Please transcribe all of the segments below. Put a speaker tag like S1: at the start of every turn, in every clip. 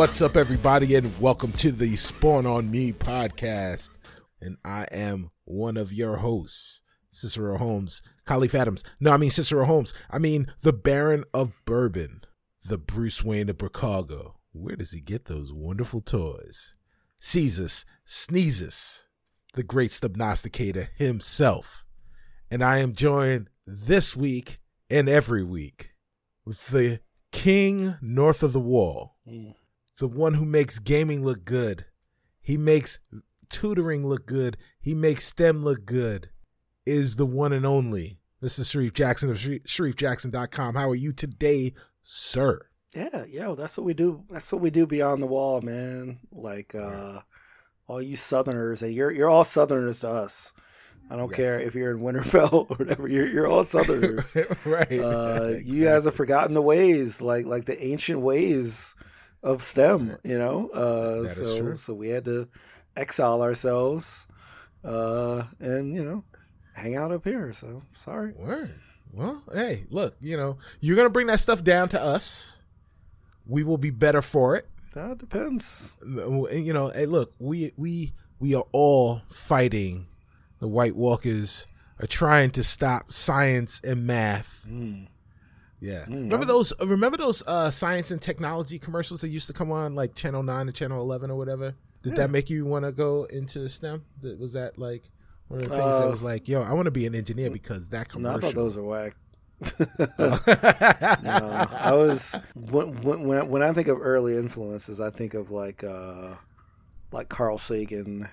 S1: What's up, everybody, and welcome to the Spawn on Me podcast. And I am one of your hosts, Cicero Holmes, Kahlief Adams. No, I mean Cicero Holmes. I mean the Baron of Bourbon, the Bruce Wayne of Chicago. Where does he get those wonderful toys? Caesar Sneezes, the great stubnosticator himself. And I am joined this week and every week with the king north of the wall, mm. The one who makes gaming look good. He makes tutoring look good. He makes STEM look good. Is the one and only Mr. Sharif Jackson of Sharif- SharifJackson.com. How are you today, sir?
S2: Yeah, yo, that's what we do. That's what we do beyond the wall, man. Like uh all you Southerners, and you're you're all Southerners to us. I don't
S1: Yes.
S2: care if you're in Winterfell or whatever. You're you're all Southerners.
S1: right.
S2: uh, You guys have forgotten the ways, like like the ancient ways of STEM. You know, uh, so so we had to exile ourselves, uh, and you know, hang out up here. So sorry.
S1: Word. Well, hey, look, you know, you're gonna bring that stuff down to us. We will be better for it.
S2: That depends.
S1: You know, hey, look, we we we are all fighting. The White Walkers are trying to stop science and math.
S2: Mm.
S1: Yeah,
S2: Mm,
S1: remember those? Remember those uh, science and technology commercials that used to come on like Channel Nine and Channel Eleven or whatever? Did
S2: Yeah.
S1: that make you want to go into STEM? Was that like one of the things that
S2: Uh,
S1: was like, yo, I want to be an engineer because that
S2: No, I
S1: commercial.
S2: thought those were whack.
S1: Oh.
S2: No, I was when when when I, when I think of early influences, I think of like uh like Carl Sagan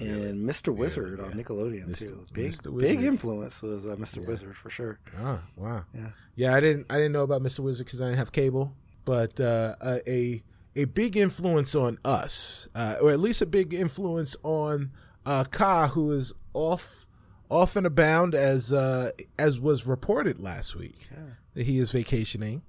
S2: and Mr. Wizard on
S1: yeah.
S2: Nickelodeon
S1: Mr.
S2: too. Big
S1: Mr.
S2: big influence was uh, Mr.
S1: Yeah.
S2: Wizard for sure.
S1: Ah, wow.
S2: Yeah.
S1: Yeah, I didn't I didn't know about Mr. Wizard because I didn't have cable, but uh, a a- a big influence on us, uh, or at least a big influence on uh, Ka, who is off off and abound as uh, as was reported last week
S2: Yeah.
S1: that he is vacationing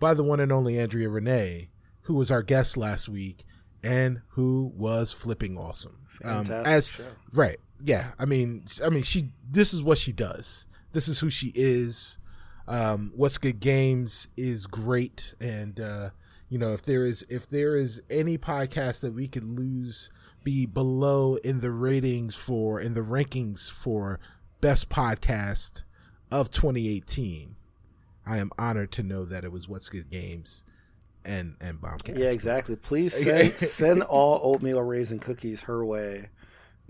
S1: by the one and only Andrea Renee, who was our guest last week and who was flipping awesome. Um, as
S2: show.
S1: right, yeah. I mean, I mean, she. This is what she does. This is who she is. Um, What's Good Games is great, and uh, you know, if there is if there is any podcast that we could lose, be below in the ratings for in the rankings for best podcast of 2018. I am honored to know that it was What's Good Games and and Bombcast.
S2: Yeah, exactly. Please send send all oatmeal raisin cookies her way.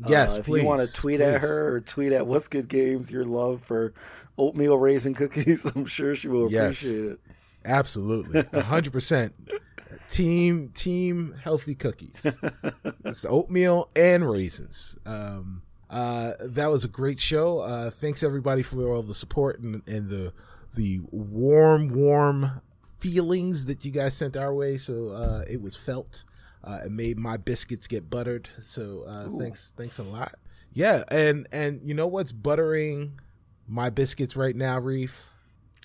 S1: Yes,
S2: Uh, if
S1: please.
S2: you want to tweet at her or tweet at What's Good Games your love for oatmeal raisin cookies, I'm sure she will
S1: Yes.
S2: appreciate it.
S1: Absolutely, hundred percent. Team team healthy cookies. It's oatmeal and raisins. Um, uh, that was a great show. Uh, thanks everybody for all the support and, and the the warm warm feelings that you guys sent our way. So uh, it was felt. Uh, it made my biscuits get buttered. So uh,
S2: Ooh.
S1: thanks thanks a lot. Yeah, and and you know what's buttering my biscuits right now, Reef?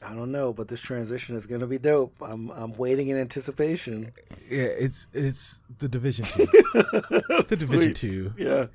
S2: I don't know, but this transition is going to be dope. I'm I'm waiting in anticipation.
S1: Yeah, it's it's the division two. the division
S2: Sweet.
S1: two.
S2: Yeah.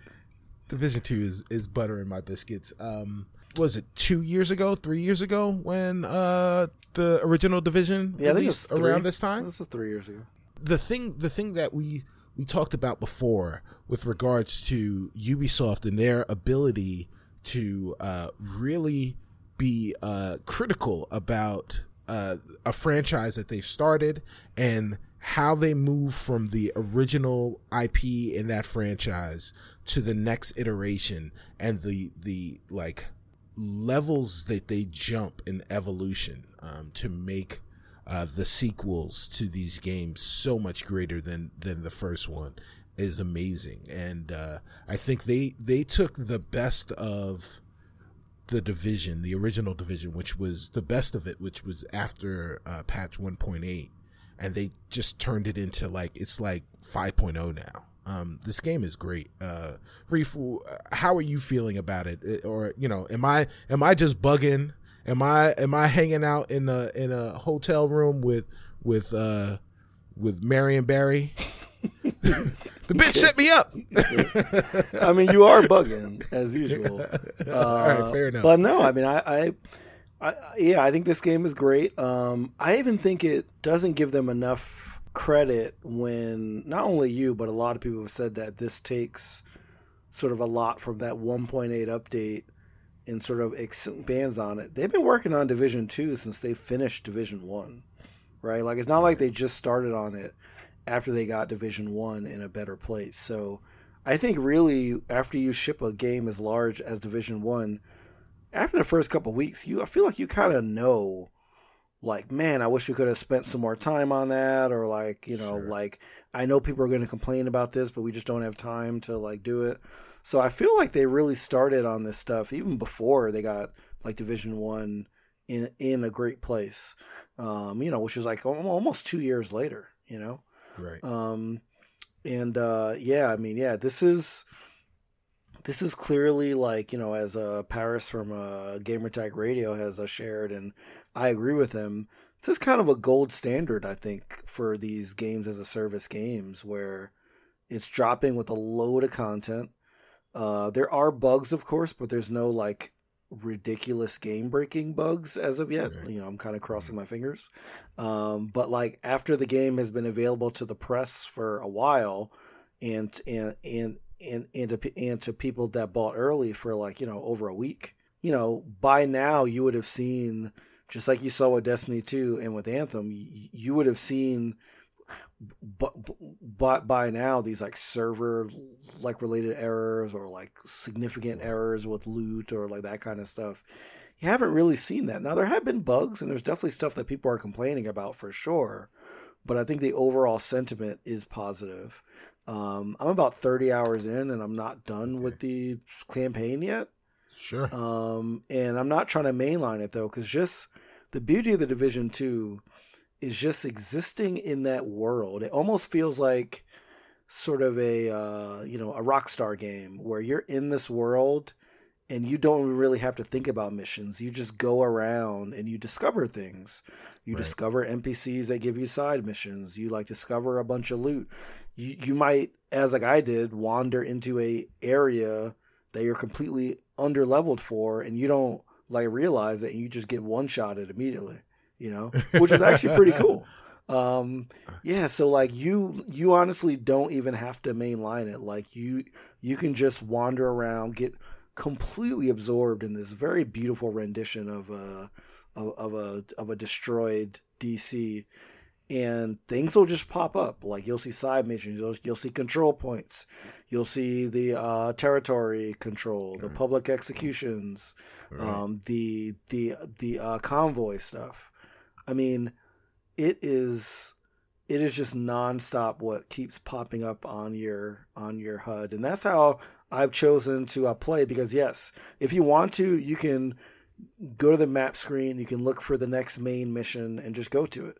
S1: Division two is is buttering my biscuits. Um, was it two years ago, three years ago when uh the original division
S2: Yeah,
S1: released around this time?
S2: This was three years ago.
S1: the thing the thing that we we talked about before with regards to Ubisoft and their ability to uh, really be uh, critical about uh, a franchise that they've started and how they move from the original IP in that franchise to the next iteration and the the like levels that they jump in evolution um, to make uh, the sequels to these games so much greater than than the first one is amazing. And uh, i think they they took the best of the division the original division which was the best of it which was after uh, patch 1.8 and they just turned it into like it's like 5.0 now um, this game is great. Uh, Reef, how are you feeling about it? Or you know, am I am I just bugging? Am I am I hanging out in a in a hotel room with with uh with Marion Barry? the bitch set me up.
S2: I mean, you are bugging as usual. Uh,
S1: All right, fair enough.
S2: But no, I mean, I, I, I, yeah, I think this game is great. Um, I even think it doesn't give them enough credit when not only you but a lot of people have said that this takes sort of a lot from that 1.8 update and sort of expands on it. They've been working on Division 2 since they finished Division 1. Right? Like it's not like they just started on it after they got Division 1 in a better place. So I think really after you ship a game as large as Division 1, after the first couple weeks, you I feel like you kind of know like man i wish we could have spent some more time on that or like you know sure. like i know people are going to complain about this but we just don't have time to like do it. So i feel like they really started on this stuff even before they got like division one in in a great place um you know which is like almost two years later you know?
S1: Right.
S2: Um and uh yeah i mean yeah this is this is clearly like you know as uh, Parris from uh, Gamertag Radio has uh, shared, and I agree with him. This is kind of a gold standard, I think, for these games as a service games where it's dropping with a load of content. Uh, there are bugs, of course, but there's no like ridiculous game breaking bugs as of yet. You know, I'm kind of crossing my fingers. Um, but like after the game has been available to the press for a while, and and and and and to, and to people that bought early for like you know over a week, you know, by now you would have seen just like you saw with Destiny 2 and with Anthem, you, you would have seen but, but by now these like server like related errors or like significant errors with loot or like that kind of stuff. You haven't really seen that. Now there have been bugs and there's definitely stuff that people are complaining about for sure but i think the overall sentiment is positive. Um, i'm about 30 hours in and i'm not done okay. with the campaign yet.
S1: Sure.
S2: Um, and I'm not trying to mainline it though, because just the beauty of the Division Two is just existing in that world. It almost feels like sort of a uh, you know a Rockstar game where you're in this world and you don't really have to think about missions. You just go around and you discover things. You right. discover NPCs that give you side missions. You like discover a bunch of loot. You you might, as like I did, wander into a area that you're completely under leveled for, and you don't like realize it, and you just get one shot at immediately. You know, which is actually pretty cool. Um, yeah, so like you you honestly don't even have to mainline it. Like you you can just wander around, get completely absorbed in this very beautiful rendition of a of, of a of a destroyed DC and things will just pop up. Like you'll see side missions, you'll, you'll see control points, you'll see the uh, territory control, the public executions, right. um, the the the uh, convoy stuff. I mean, it is it is just nonstop what keeps popping up on your on your HUD, and that's how I've chosen to uh, play. Because yes, if you want to, you can go to the map screen, you can look for the next main mission, and just go to it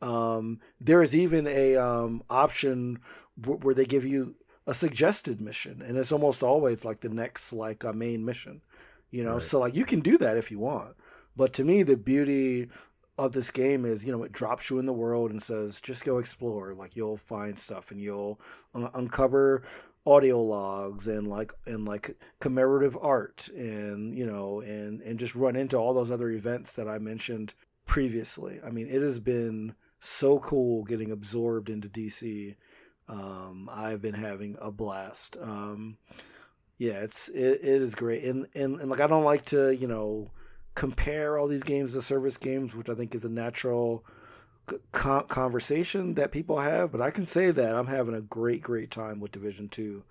S2: um, there is even a um, option w- where they give you a suggested mission, and it's almost always like the next like a main mission. You know, right. so like you can do that if you want. But to me, the beauty of this game is you know it drops you in the world and says just go explore. Like you'll find stuff and you'll un- uncover audio logs and like and like commemorative art and you know and and just run into all those other events that I mentioned previously. I mean, it has been so cool getting absorbed into DC. Um, I've been having a blast. Um, yeah, it's it, it is great, and, and and like I don't like to you know compare all these games to service games, which I think is a natural conversation that people have. But I can say that I'm having a great great time with Division Two.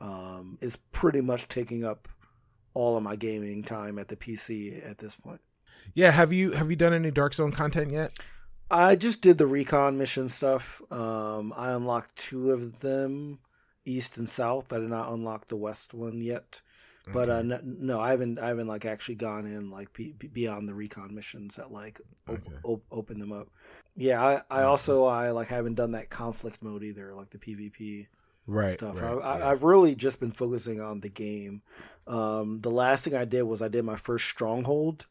S2: Um, is pretty much taking up all of my gaming time at the PC at this point.
S1: Yeah, have you have you done any Dark Zone content yet?
S2: I just did the recon mission stuff. Um, I unlocked two of them, east and south. I did not unlock the west one yet. But uh, no, no, I haven't. I haven't like actually gone in like be, beyond the recon missions that like op- okay. op- open them up. Yeah, I, I also I like haven't done that conflict mode either, like the PvP
S1: right
S2: stuff.
S1: Right,
S2: I, have really just been focusing on the game. Um, the last thing I did was I did my first stronghold,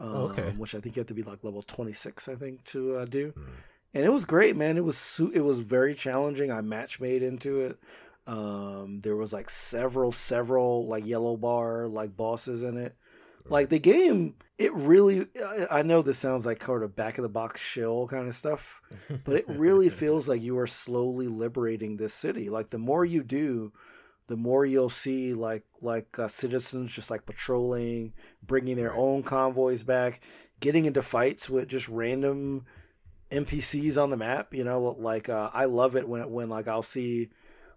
S2: um, oh, okay. which I think you have to be like level 26, I think, to uh, do. Mm. And it was great, man. It was su- it was very challenging. I match made into it. Um, there was like several, several like yellow bar like bosses in it. Like the game, it really. I know this sounds like kind of back of the box shell kind of stuff, but it really feels like you are slowly liberating this city. Like the more you do, the more you'll see like like uh, citizens just like patrolling, bringing their own convoys back, getting into fights with just random NPCs on the map. You know, like uh, I love it when when like I'll see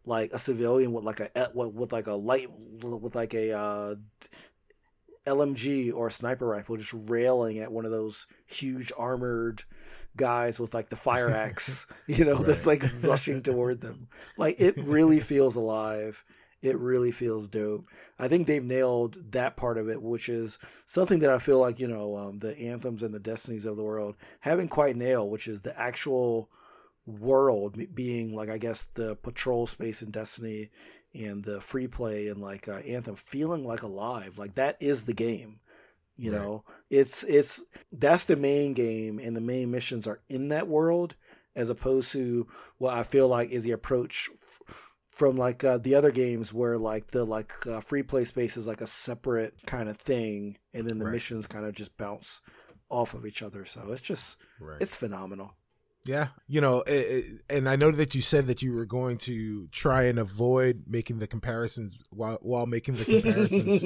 S2: like a civilian with like a with, with like a light with like a uh, LMG or a sniper rifle just railing at one of those huge armored guys with like the fire axe, you know, right. that's like rushing toward them. Like it really feels alive. It really feels dope. I think they've nailed that part of it, which is something that I feel like, you know, um, the anthems and the destinies of the world haven't quite nailed, which is the actual world being like, I guess, the patrol space in Destiny and the free play and like uh, Anthem feeling like alive. Like that is the game. You right. know, it's it's that's the main game, and the main missions are in that world, as opposed to what I feel like is the approach f- from like uh, the other games where like the like uh, free play space is like a separate kind of thing, and then the right. missions kind of just bounce off of each other. So it's just right. it's phenomenal.
S1: Yeah, you know, it, and I know that you said that you were going to try and avoid making the comparisons while while making the comparisons.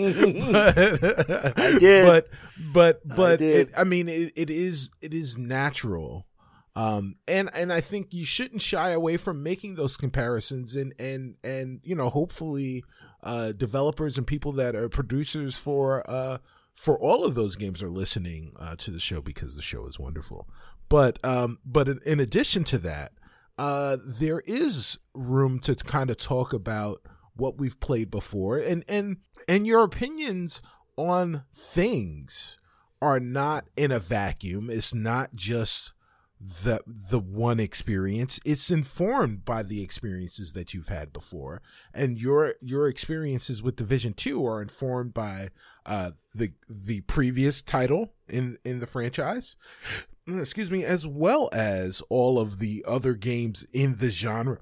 S2: but, I did,
S1: but but but I, it, I mean, it, it is it is natural, um, and and I think you shouldn't shy away from making those comparisons, and and and you know, hopefully, uh, developers and people that are producers for uh for all of those games are listening uh, to the show because the show is wonderful. But um, but in, addition to that, uh, there is room to kind of talk about what we've played before, and and and your opinions on things are not in a vacuum. It's not just the the one experience. It's informed by the experiences that you've had before. And your your experiences with division 2 are informed by uh the the previous title in in the franchise. Excuse me, as well as all of the other games in the genre.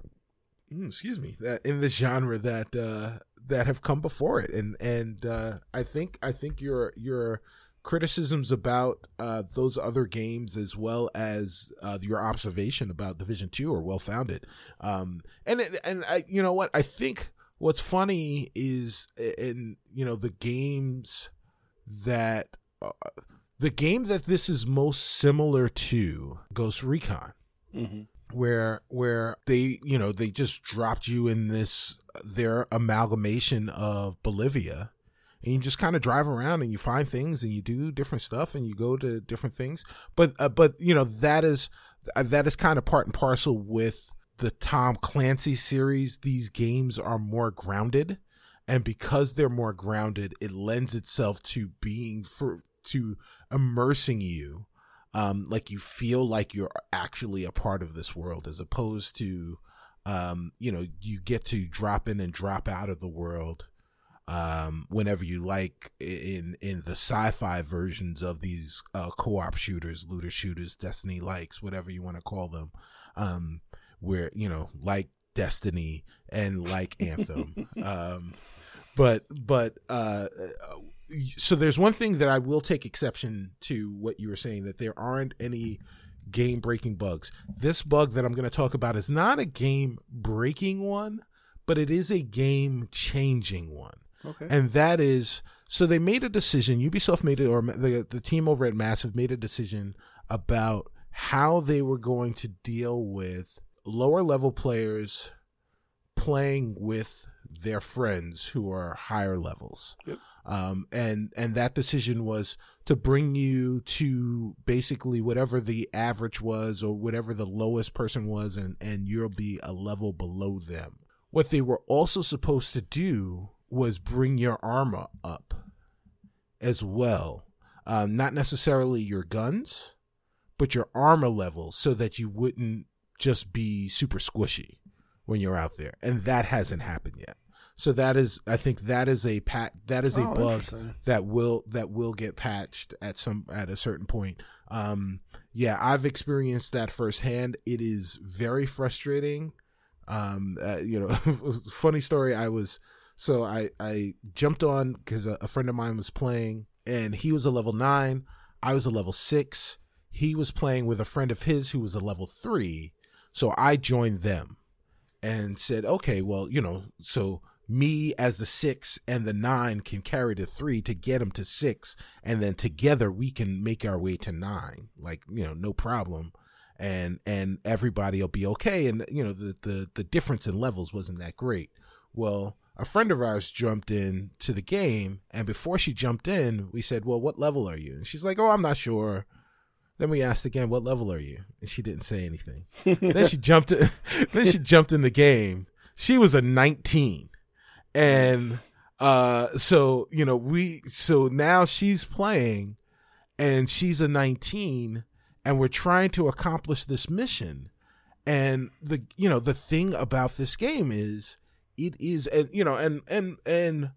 S1: Mm, excuse me, that in the genre that uh, that have come before it, and and uh, I think I think your your criticisms about uh, those other games as well as uh, your observation about Division Two are well founded. Um, and and I, you know what, I think what's funny is in you know the games that. Uh, the game that this is most similar to Ghost Recon. Mm-hmm. Where where they you know they just dropped you in this their amalgamation of Bolivia, and you just kind of drive around and you find things and you do different stuff and you go to different things. But uh, but you know that is uh, that is kind of part and parcel with the Tom Clancy series. These games are more grounded, and because they're more grounded, it lends itself to being for to immersing you um, like you feel like you're actually a part of this world as opposed to um, you know you get to drop in and drop out of the world um, whenever you like in in the sci-fi versions of these uh, co-op shooters looter shooters destiny likes whatever you want to call them um, where you know like destiny and like anthem um, but but uh, so there's one thing that I will take exception to what you were saying that there aren't any game breaking bugs. This bug that I'm going to talk about is not a game breaking one, but it is a game changing one. Okay. And that is so they made a decision. Ubisoft made it, or the the team over at Massive made a decision about how they were going to deal with lower level players playing with their friends who are higher levels. Yep. Um, and and that decision was to bring you to basically whatever the average was or whatever the lowest person was, and and you'll be a level below them. What they were also supposed to do was bring your armor up as well, um, not necessarily your guns, but your armor level, so that you wouldn't just be super squishy when you're out there, and that hasn't happened yet. So that is, I think that is a pat that is a oh, bug that will that will get patched at some at a certain point. Um, yeah, I've experienced that firsthand. It is very frustrating. Um, uh, you know, funny story. I was so I I jumped on because a, a friend of mine was playing and he was a level nine. I was a level six. He was playing with a friend of his who was a level three. So I joined them and said, okay, well, you know, so me as the six and the nine can carry the three to get him to six. And then together we can make our way to nine. Like, you know, no problem. And, and everybody will be okay. And, you know, the, the, the difference in levels wasn't that great. Well, a friend of ours jumped in to the game, and before she jumped in, we said, "Well, what level are you?" And she's like, "Oh, I'm not sure." Then we asked again, "What level are you?" And she didn't say anything. then she jumped. In, then she jumped in the game. She was a 19, and uh, so you know we. So now she's playing, and she's a 19, and we're trying to accomplish this mission. And the you know the thing about this game is it is and you know and and and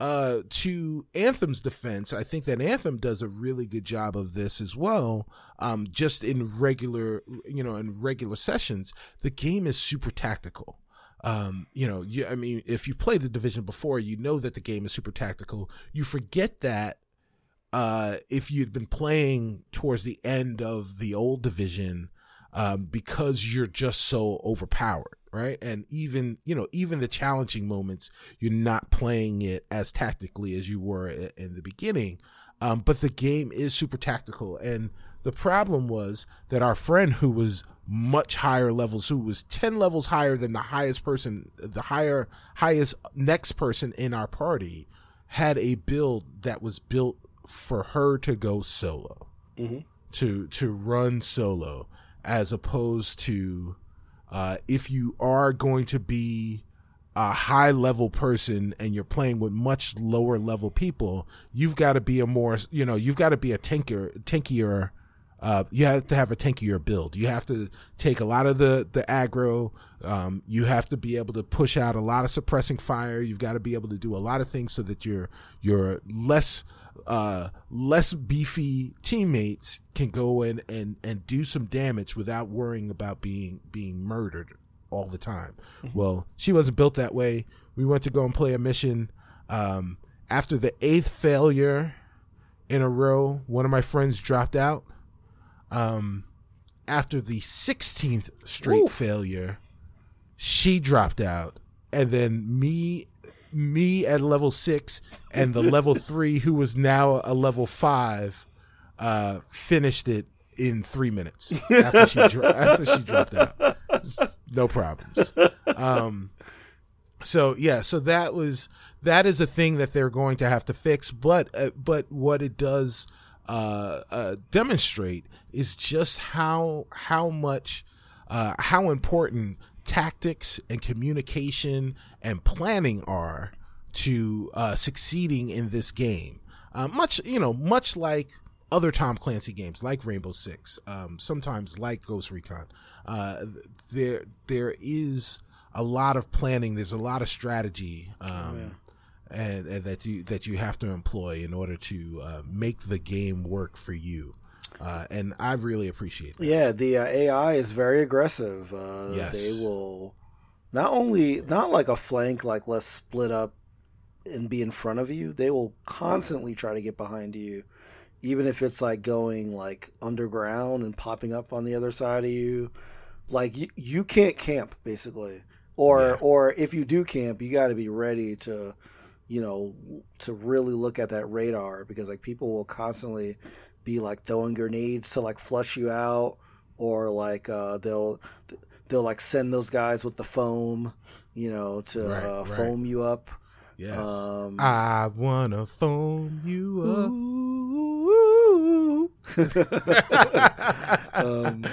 S1: uh to Anthem's defense, I think that Anthem does a really good job of this as well. Um just in regular you know, in regular sessions, the game is super tactical. Um, you know, you I mean, if you played the division before, you know that the game is super tactical. You forget that uh if you'd been playing towards the end of the old division um because you're just so overpowered right? And even, you know, even the challenging moments, you're not playing it as tactically as you were in the beginning. Um, but the game is super tactical. And the problem was that our friend who was much higher levels, who was 10 levels higher than the highest person, the higher, highest next person in our party, had a build that was built for her to go solo, mm-hmm. to, to run solo, as opposed to, uh, if you are going to be a high level person and you're playing with much lower level people, you've got to be a more, you know, you've got to be a tanker, tankier. Uh, you have to have a tankier build. You have to take a lot of the the aggro. Um, you have to be able to push out a lot of suppressing fire. You've got to be able to do a lot of things so that you're you're less uh, less beefy teammates can go in and, and do some damage without worrying about being being murdered all the time. Mm-hmm. Well, she wasn't built that way. We went to go and play a mission. Um, after the eighth failure in a row, one of my friends dropped out. Um, after the 16th straight Ooh. failure, she dropped out. And then me me at level six and the level three who was now a level five uh, finished it in three minutes after she dro- after she dropped out. No problems. Um, so yeah, so that was that is a thing that they're going to have to fix. But uh, but what it does uh, uh, demonstrate is just how how much uh, how important tactics and communication and planning are to uh, succeeding in this game. Uh, much, you know, much like other Tom Clancy games, like Rainbow Six, um, sometimes like Ghost Recon. Uh, there, there is a lot of planning. There's a lot of strategy, um, oh, yeah. and, and, that you that you have to employ in order to uh, make the game work for you. Uh, and I really appreciate that.
S2: Yeah, the uh, AI is very aggressive. Uh, yes. They will not only not like a flank, like let's split up and be in front of you. They will constantly try to get behind you, even if it's like going like underground and popping up on the other side of you. Like you, you can't camp basically, or yeah. or if you do camp, you got to be ready to, you know, to really look at that radar because like people will constantly be like throwing grenades to like flush you out, or like uh, they'll they'll like send those guys with the foam, you know, to right, uh, right. foam you up.
S1: Yes. Um, I wanna foam you
S2: up. um,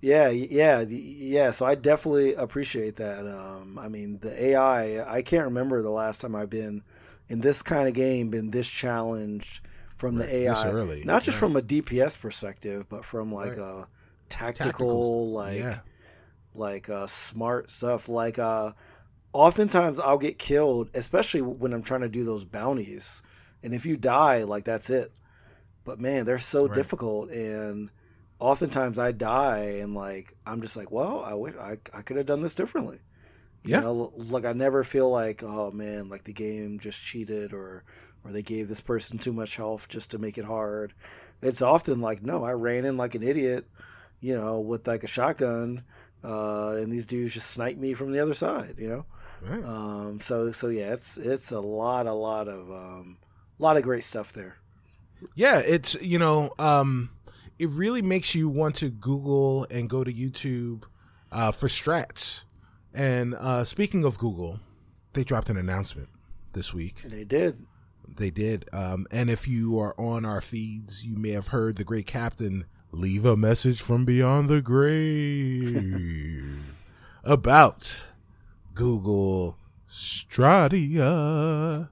S2: yeah, yeah, yeah. So I definitely appreciate that. Um, I mean, the AI. I can't remember the last time I've been in this kind of game, been this challenged from right, the AI. Early, not just right. from a DPS perspective, but from like right. a tactical, like yeah. like uh, smart stuff. Like uh, oftentimes I'll get killed, especially when I'm trying to do those bounties. And if you die, like that's it. But man, they're so difficult, and oftentimes I die, and like I'm just like, well, I wish I I could have done this differently. You yeah. know, like I never feel like, oh man, like the game just cheated or or they gave this person too much health just to make it hard. It's often like, no, I ran in like an idiot, you know, with like a shotgun, uh, and these dudes just sniped me from the other side, you know.
S1: Right.
S2: Um, so so yeah, it's it's a lot, a lot of um, a lot of great stuff there.
S1: Yeah, it's you know, um, it really makes you want to Google and go to YouTube uh, for strats. And uh, speaking of Google, they dropped an announcement this week.
S2: They did.
S1: They did. Um, and if you are on our feeds, you may have heard the great captain leave a message from beyond the grave about Google Stradia.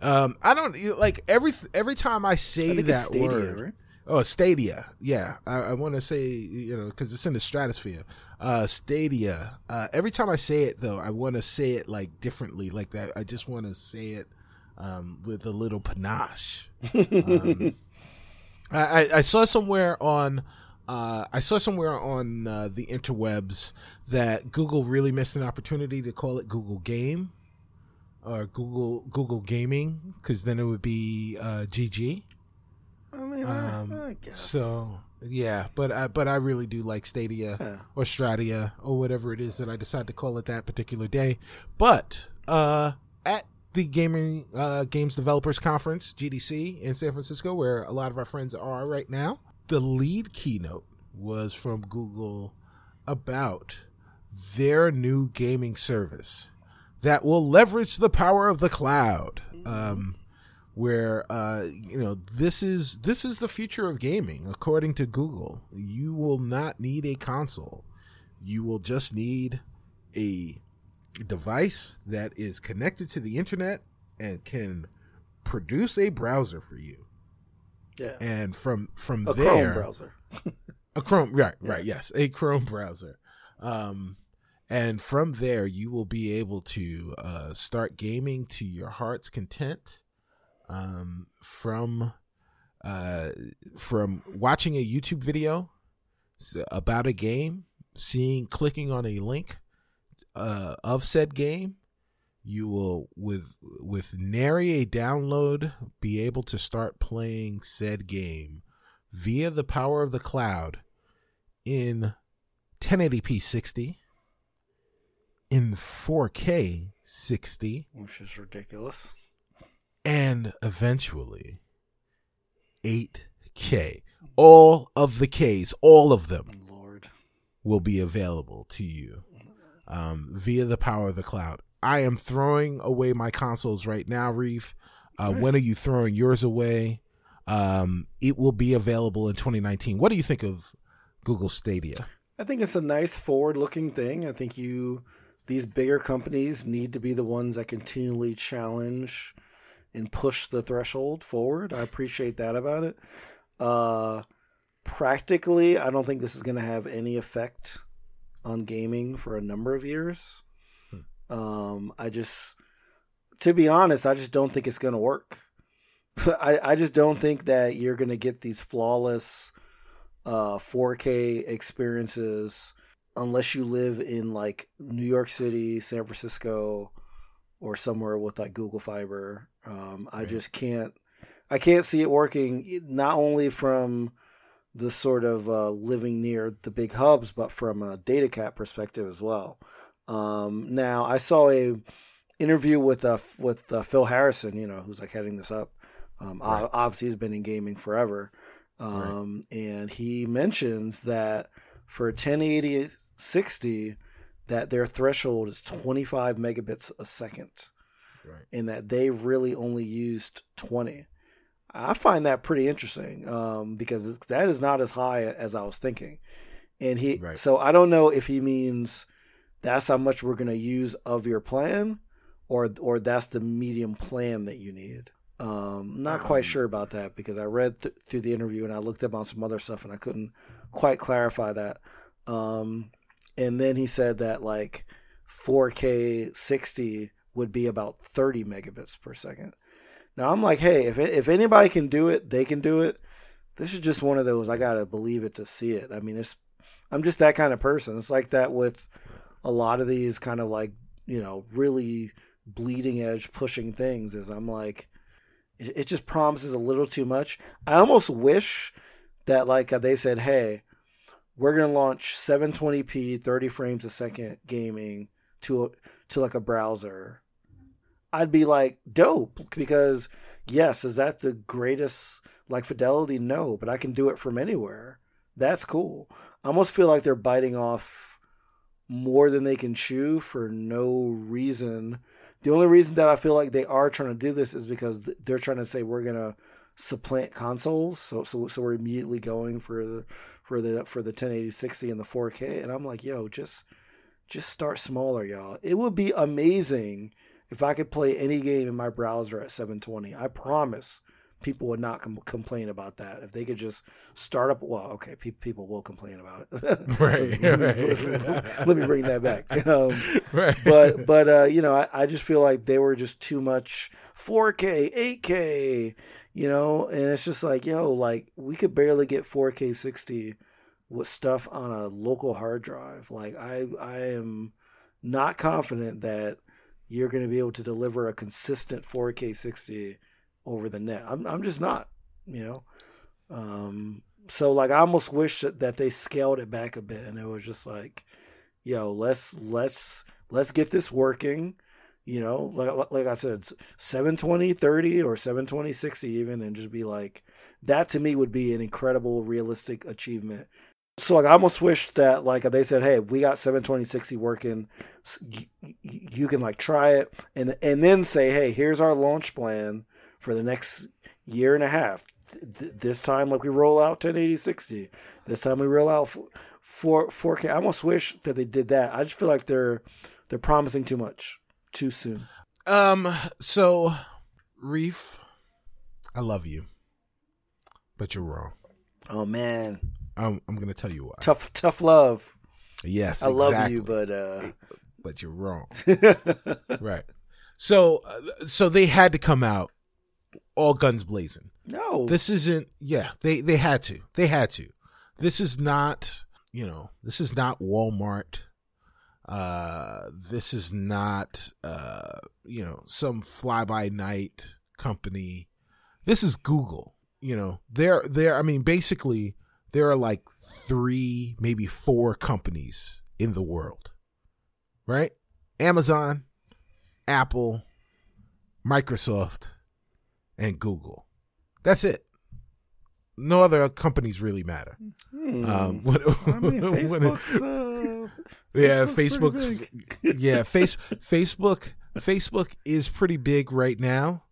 S1: Um, I don't like every every time I say
S2: I
S1: that
S2: Stadia,
S1: word.
S2: right?
S1: Oh, Stadia. Yeah, I, I want to say you know because it's in the stratosphere. Uh, Stadia. Uh, every time I say it though, I want to say it like differently, like that. I just want to say it um, with a little panache. Um, I, I, saw somewhere on. Uh, I saw somewhere on uh, the interwebs that Google really missed an opportunity to call it Google Game or Google Google Gaming because then it would be uh, GG.
S2: I mean,
S1: Um,
S2: I, I guess.
S1: So yeah, but I, but I really do like Stadia
S2: Yeah.
S1: or Stradia or whatever it is that I decide to call it that particular day. But uh, at the gaming uh, games developers conference GDC in San Francisco, where a lot of our friends are right now, the lead keynote was from Google about their new gaming service that will leverage the power of the cloud. Um, where uh, you know this is this is the future of gaming, according to Google. You will not need a console. You will just need a device that is connected to the internet and can produce a browser for you.
S2: yeah,
S1: And from from
S2: a
S1: there,
S2: Chrome browser.
S1: a Chrome, right, right, yes, a Chrome browser. Um, and from there, you will be able to uh, start gaming to your heart's content. Um, from uh, from watching a YouTube video about a game, seeing clicking on a link uh, of said game, you will with with nary a download be able to start playing said game via the power of the cloud in 1080p 60 in 4K 60
S2: which is ridiculous.
S1: and eventually 8K all of the Ks all of them
S2: Lord,
S1: will be available to you um, via the power of the cloud. I am throwing away my consoles right now, Reef. Uh,
S2: Nice.
S1: When are you throwing yours away? Um, it will be available in 2019. What do you think of Google Stadia?
S2: I think it's a nice forward-looking thing. I think you, these bigger companies, need to be the ones that continually challenge and push the threshold forward. I appreciate that about it. Uh, practically, I don't think this is going to have any effect on gaming for a number of years. Um, I just, to be honest, I just don't think it's going to work. I, I just don't think that you're going to get these flawless uh, 4K experiences unless you live in like New York City, San Francisco, or somewhere with like Google Fiber. Um, I
S1: Right.
S2: just can't. I can't see it working. Not only from the sort of uh, living near the big hubs, but from a data cap perspective as well. Um, now, I saw a interview with uh, with uh, Phil Harrison, you know, who's like heading this up. Um,
S1: Right.
S2: ob- Obviously, he's been in gaming forever, um, and he mentions that for 1080 60, that their threshold is 25 megabits a second,
S1: Right.
S2: and that they really only used 20. I find that pretty interesting um, because that is not as high as I was thinking. And he,
S1: Right.
S2: so I don't know if he means that's how much we're going to use of your plan, or or that's the medium plan that you need. Um, not quite
S1: Um,
S2: sure about that because I read th- through the interview and I looked up on some other stuff and I couldn't quite clarify that. Um, and then he said that like 4K 60 would be about 30 megabits per second. Now I'm like, hey, if if anybody can do it, they can do it. This is just one of those I gotta believe it to see it. I mean, it's I'm just that kind of person. It's like that with a lot of these kind of like you know really bleeding edge pushing things. Is I'm like, it, it just promises a little too much. I almost wish that like uh, they said, hey, we're gonna launch 720p, 30 frames a second gaming to to like a browser. I'd be like dope because yes, is that the greatest like fidelity? No, but I can do it from anywhere. That's cool. I almost feel like they're biting off more than they can chew for no reason. The only reason that I feel like they are trying to do this is because they're trying to say we're gonna supplant consoles. So so so we're immediately going for the for the for the 1080 60 and the 4K. And I'm like, yo, just just start smaller, y'all. It would be amazing if I could play any game in my browser at 720. I promise people would not com- complain about that if they could just start up. Well, okay, pe- people will complain about it.
S1: right,
S2: right. Let me bring that back. Um, right. But but uh, you know, I, I just feel like they were just too much 4K, 8K, you know, and it's just like yo, like we could barely get 4K 60 with stuff on a local hard drive. Like I I am not confident that you're going to be able to deliver a consistent 4K 60 over the net. I'm I'm just not, you know. Um, so like I almost wish that, that they scaled it back a bit and it was just like, yo, let's let's let's get this working. You know, like like I said, 720 30 or 720 60 even and just be like that to me would be an incredible realistic achievement so like I almost wish that like they said, hey, we got 720 60 working, you, you can like try it and and then say, hey, here's our launch plan for the next year and a half. This time, like we roll out 1080 60. This time we roll out 4 4K. I almost wish that they did that. I just feel like they're they're promising too much too soon.
S1: Um. So, Reef, I love you, but you're wrong.
S2: Oh man.
S1: I'm, I'm going to tell you why.
S2: Tough, tough love.
S1: Yes,
S2: I
S1: exactly.
S2: love you, but uh...
S1: but you're wrong. right. So, uh, so they had to come out all guns blazing.
S2: No,
S1: this isn't. Yeah, they they had to. They had to. This is not. You know, this is not Walmart. Uh, this is not. Uh, you know, some fly by night company. This is Google. You know, they're they're. I mean, basically, there are like three, maybe four companies in the world, right? Amazon, Apple, Microsoft, and Google. That's it. No other companies really matter. Hmm. Um, what, I mean, Facebook's, uh, yeah, Facebook. yeah, face Facebook. Facebook is pretty big right now,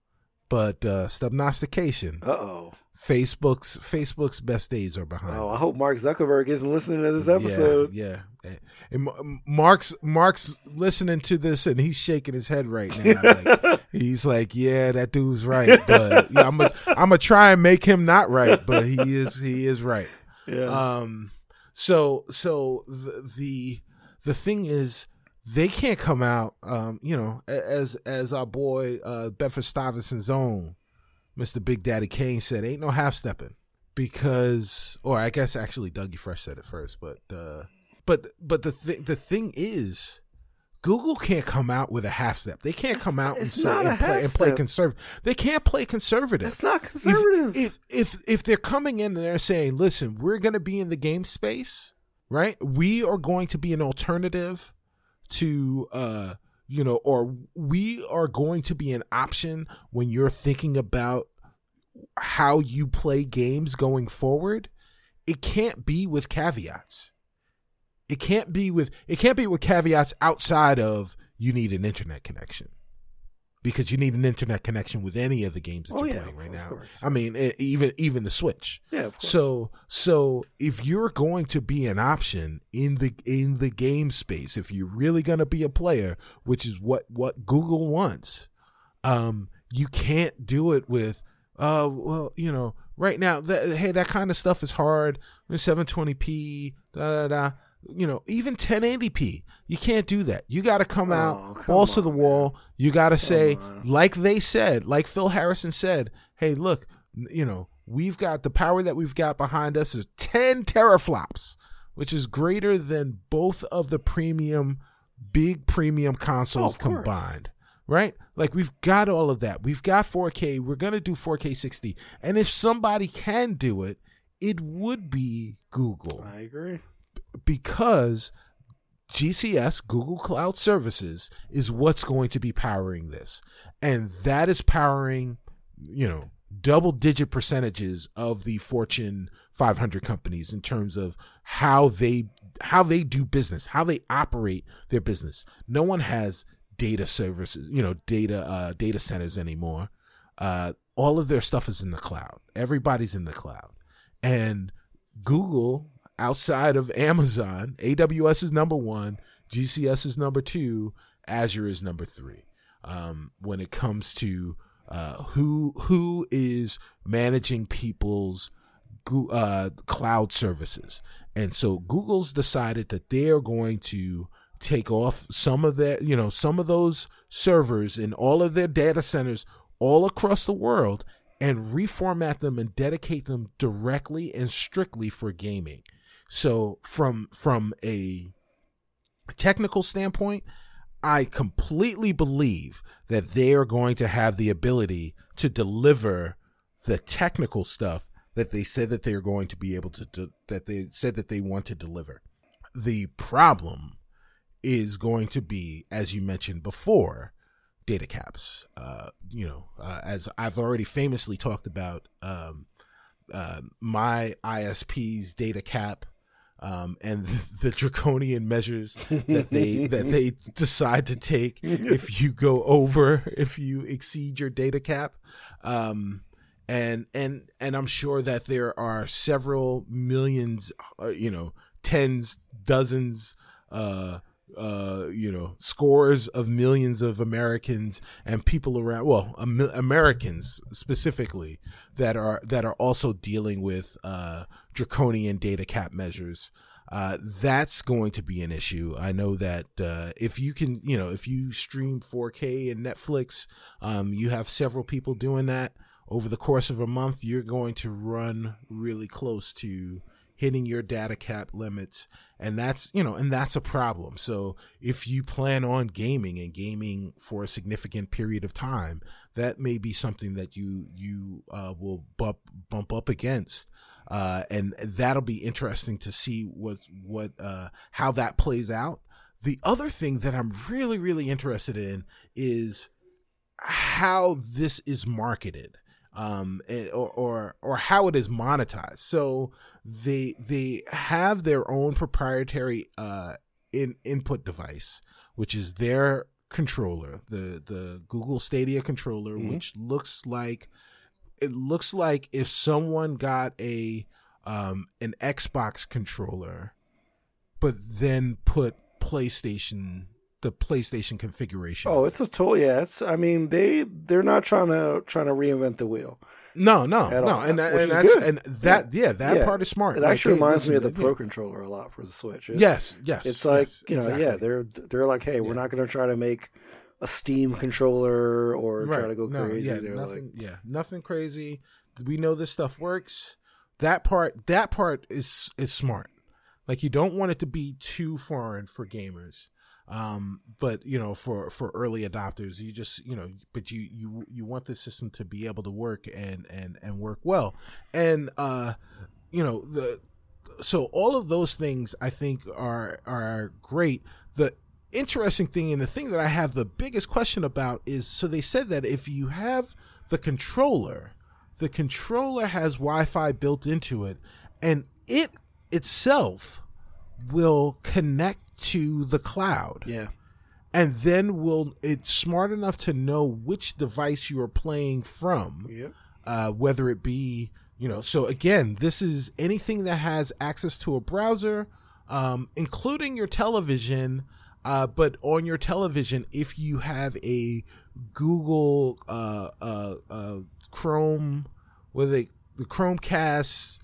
S1: but uh, stubnostication.
S2: Uh oh.
S1: Facebook's Facebook's best days are behind.
S2: Oh, I hope Mark Zuckerberg isn't listening to this episode.
S1: Yeah, yeah. And Mark's Mark's listening to this and he's shaking his head right now. Like, he's like, "Yeah, that dude's right," but yeah, I'm gonna I'm gonna try and make him not right, but he is he is right.
S2: Yeah.
S1: Um. So so the the the thing is they can't come out um you know as as our boy uh Bedford Stuyvesant's own Mr. Big Daddy Kane said, "Ain't no half stepping," because, or I guess actually Dougie Fresh said it first, but uh, but but the th- the thing is, Google can't come out with a half step. They can't come out and say and play, and play conservative. They can't play conservative.
S2: It's not conservative.
S1: If, if if if they're coming in and they're saying, "Listen, we're going to be in the game space, right? We are going to be an alternative to." uh you know, or we are going to be an option when you're thinking about how you play games going forward. It can't be with caveats. It can't be with it can't be with caveats outside of you need an internet connection because you need an internet connection with any of the games that oh, you're yeah, playing right now. I mean, even even the Switch.
S2: Yeah.
S1: So so if you're going to be an option in the in the game space, if you're really going to be a player, which is what what Google wants, um, you can't do it with, uh, well, you know, right now, that, hey, that kind of stuff is hard. 720p, da da da you know, even 1080p. You can't do that. You got to come oh, out come balls on, to the wall. You got to say, on. like they said, like Phil Harrison said, hey, look, you know, we've got the power that we've got behind us is 10 teraflops, which is greater than both of the premium, big premium consoles oh, combined. right? Like we've got all of that. We've got 4K. We're going to do 4K 60. And if somebody can do it, it would be Google.
S2: I agree.
S1: Because GCS, Google Cloud Services, is what's going to be powering this. And that is powering, you know, double digit percentages of the Fortune 500 companies in terms of how they how they do business, how they operate their business. No one has data services, you know, data uh, data centers anymore. Uh, all of their stuff is in the cloud. Everybody's in the cloud, and Google outside of Amazon, AWS is number one, GCS is number two, Azure is number three. Um, when it comes to uh, who who is managing people's uh, cloud services, and so Google's decided that they are going to take off some of their, you know, some of those servers in all of their data centers all across the world and reformat them and dedicate them directly and strictly for gaming. So from from a technical standpoint, I completely believe that they are going to have the ability to deliver the technical stuff that they said that they are going to be able to, to that they said that they want to deliver. The problem is going to be, as you mentioned before, data caps. Uh, you know, uh, as I've already famously talked about, um, uh, my ISP's data cap. Um, and the draconian measures that they that they decide to take if you go over if you exceed your data cap, um, and and and I'm sure that there are several millions, uh, you know, tens, dozens, uh, uh, you know, scores of millions of Americans and people around, well, Americans specifically that are that are also dealing with uh, draconian data cap measures. Uh, that's going to be an issue. I know that uh, if you can, you know, if you stream 4K and Netflix, um, you have several people doing that over the course of a month. You're going to run really close to hitting your data cap limits and that's you know and that's a problem. So if you plan on gaming and gaming for a significant period of time that may be something that you you uh, will bump bump up against. Uh, and that'll be interesting to see what what uh, how that plays out. The other thing that i'm really really interested in is how this is marketed um, or, or or how it is monetized. So they they have their own proprietary uh, in input device, which is their controller, the the Google Stadia controller, mm-hmm. which looks like it looks like if someone got a um, an Xbox controller, but then put PlayStation the PlayStation configuration.
S2: Oh, it's a tool. Yeah, it's. I mean, they they're not trying to trying to reinvent the wheel.
S1: No, no, no, all, and, and that's good. and that yeah, yeah that yeah. part is smart.
S2: It like, actually hey, reminds listen, me of the Pro Controller a lot for the Switch.
S1: It's, yes, yes.
S2: It's like
S1: yes,
S2: you know, exactly. yeah, they're they're like, hey, we're not going to try to make a Steam controller or right. try to go no, crazy.
S1: Yeah,
S2: they're
S1: nothing. Like, yeah, nothing crazy. We know this stuff works. That part, that part is is smart. Like you don't want it to be too foreign for gamers um, but you know, for for early adopters, you just you know, but you you you want the system to be able to work and and and work well, and uh, you know the so all of those things I think are are great. The interesting thing and the thing that I have the biggest question about is so they said that if you have the controller, the controller has Wi-Fi built into it, and it itself will connect to the cloud.
S2: Yeah.
S1: And then will it's smart enough to know which device you are playing from.
S2: Yep.
S1: Uh, whether it be, you know, so again, this is anything that has access to a browser, um, including your television. Uh, but on your television, if you have a Google uh, uh, uh Chrome, with a the Chromecast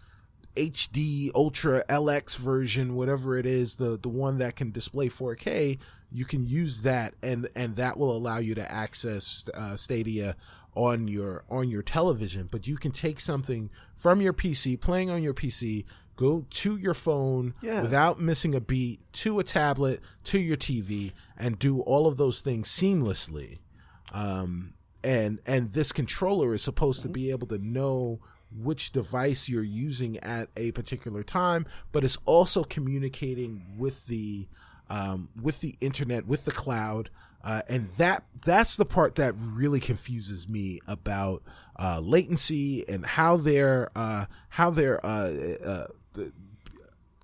S1: HD Ultra LX version, whatever it is, the the one that can display 4K, you can use that, and and that will allow you to access uh, Stadia on your on your television. But you can take something from your PC, playing on your PC, go to your phone yeah. without missing a beat, to a tablet, to your TV, and do all of those things seamlessly. Um, and and this controller is supposed to be able to know which device you're using at a particular time, but it's also communicating with the um, with the internet, with the cloud, uh, and that that's the part that really confuses me about uh, latency and how they're uh, how they're uh, uh,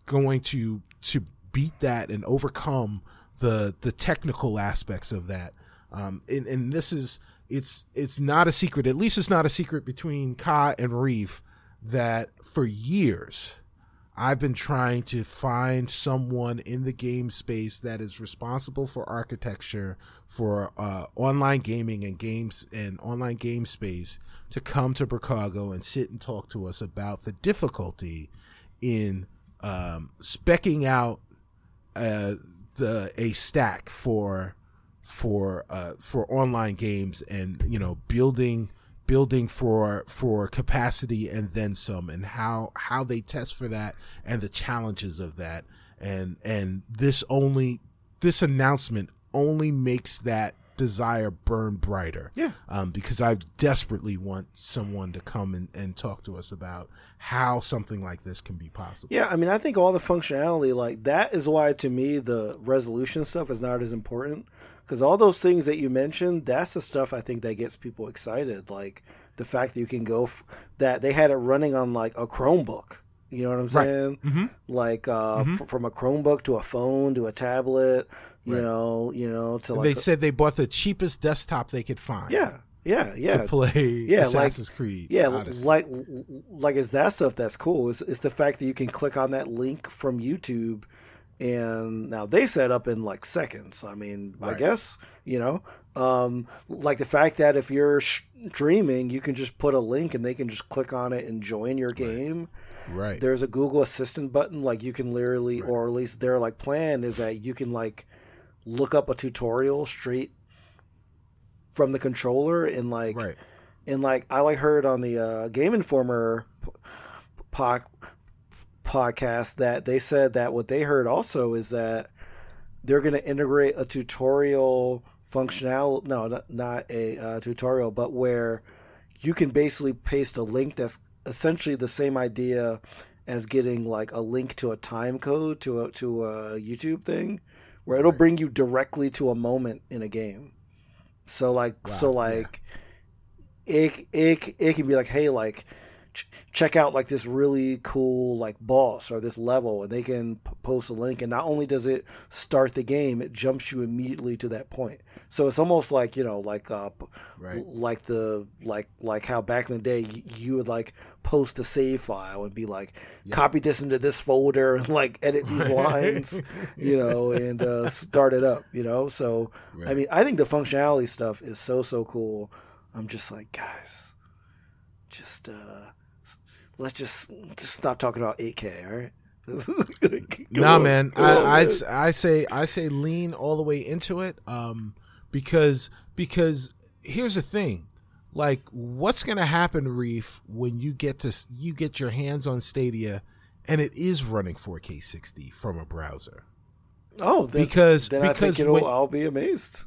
S1: going to to beat that and overcome the the technical aspects of that. Um, and, and this is it's it's not a secret. At least it's not a secret between Ka and Reef that for years I've been trying to find someone in the game space that is responsible for architecture for uh, online gaming and games and online game space to come to Bricago and sit and talk to us about the difficulty in um, specking out uh, the a stack for for uh, for online games and you know building building for for capacity and then some and how how they test for that and the challenges of that. And and this only this announcement only makes that desire burn brighter.
S2: Yeah.
S1: Um, because i desperately want someone to come and, and talk to us about how something like this can be possible.
S2: Yeah i mean i think all the functionality like that is why to me the resolution stuff is not as important because all those things that you mentioned, that's the stuff I think that gets people excited. Like the fact that you can go f- that they had it running on like a Chromebook. You know what I'm saying?
S1: Right. Mm-hmm.
S2: Like uh, mm-hmm. f- from a Chromebook to a phone to a tablet. You right. know, you know. To like
S1: they a- said they bought the cheapest desktop they could find.
S2: Yeah, yeah, yeah.
S1: To play yeah, Assassin's
S2: like,
S1: Creed.
S2: Yeah, Odyssey. like like is that stuff that's cool. It's, it's the fact that you can click on that link from YouTube and now they set up in like seconds. I mean, right. I guess you know, um, like the fact that if you're streaming, you can just put a link and they can just click on it and join your game.
S1: Right. right.
S2: There's a Google Assistant button, like you can literally, right. or at least their like plan is that you can like look up a tutorial straight from the controller and like,
S1: right.
S2: and like I like heard on the uh, Game Informer po- podcast that they said that what they heard also is that they're going to integrate a tutorial functional no not, not a uh, tutorial but where you can basically paste a link that's essentially the same idea as getting like a link to a time code to a to a YouTube thing where it'll right. bring you directly to a moment in a game so like wow, so like yeah. it, it it can be like hey like ch- check out like this really cool like boss or this level and they can p- post a link and not only does it start the game it jumps you immediately to that point so it's almost like you know like uh
S1: right.
S2: like the like like how back in the day you, you would like post a save file and be like yep. copy this into this folder and like edit these lines you know and uh, start it up you know so right. i mean i think the functionality stuff is so so cool i'm just like guys just uh let's just just stop talking about 8K, all right?
S1: nah, on, man. I, I, I say I say lean all the way into it, um, because because here's the thing, like what's gonna happen, Reef, when you get to you get your hands on Stadia, and it is running 4K 60 from a browser.
S2: Oh, then,
S1: because
S2: then
S1: because
S2: I think it'll, when, I'll be amazed.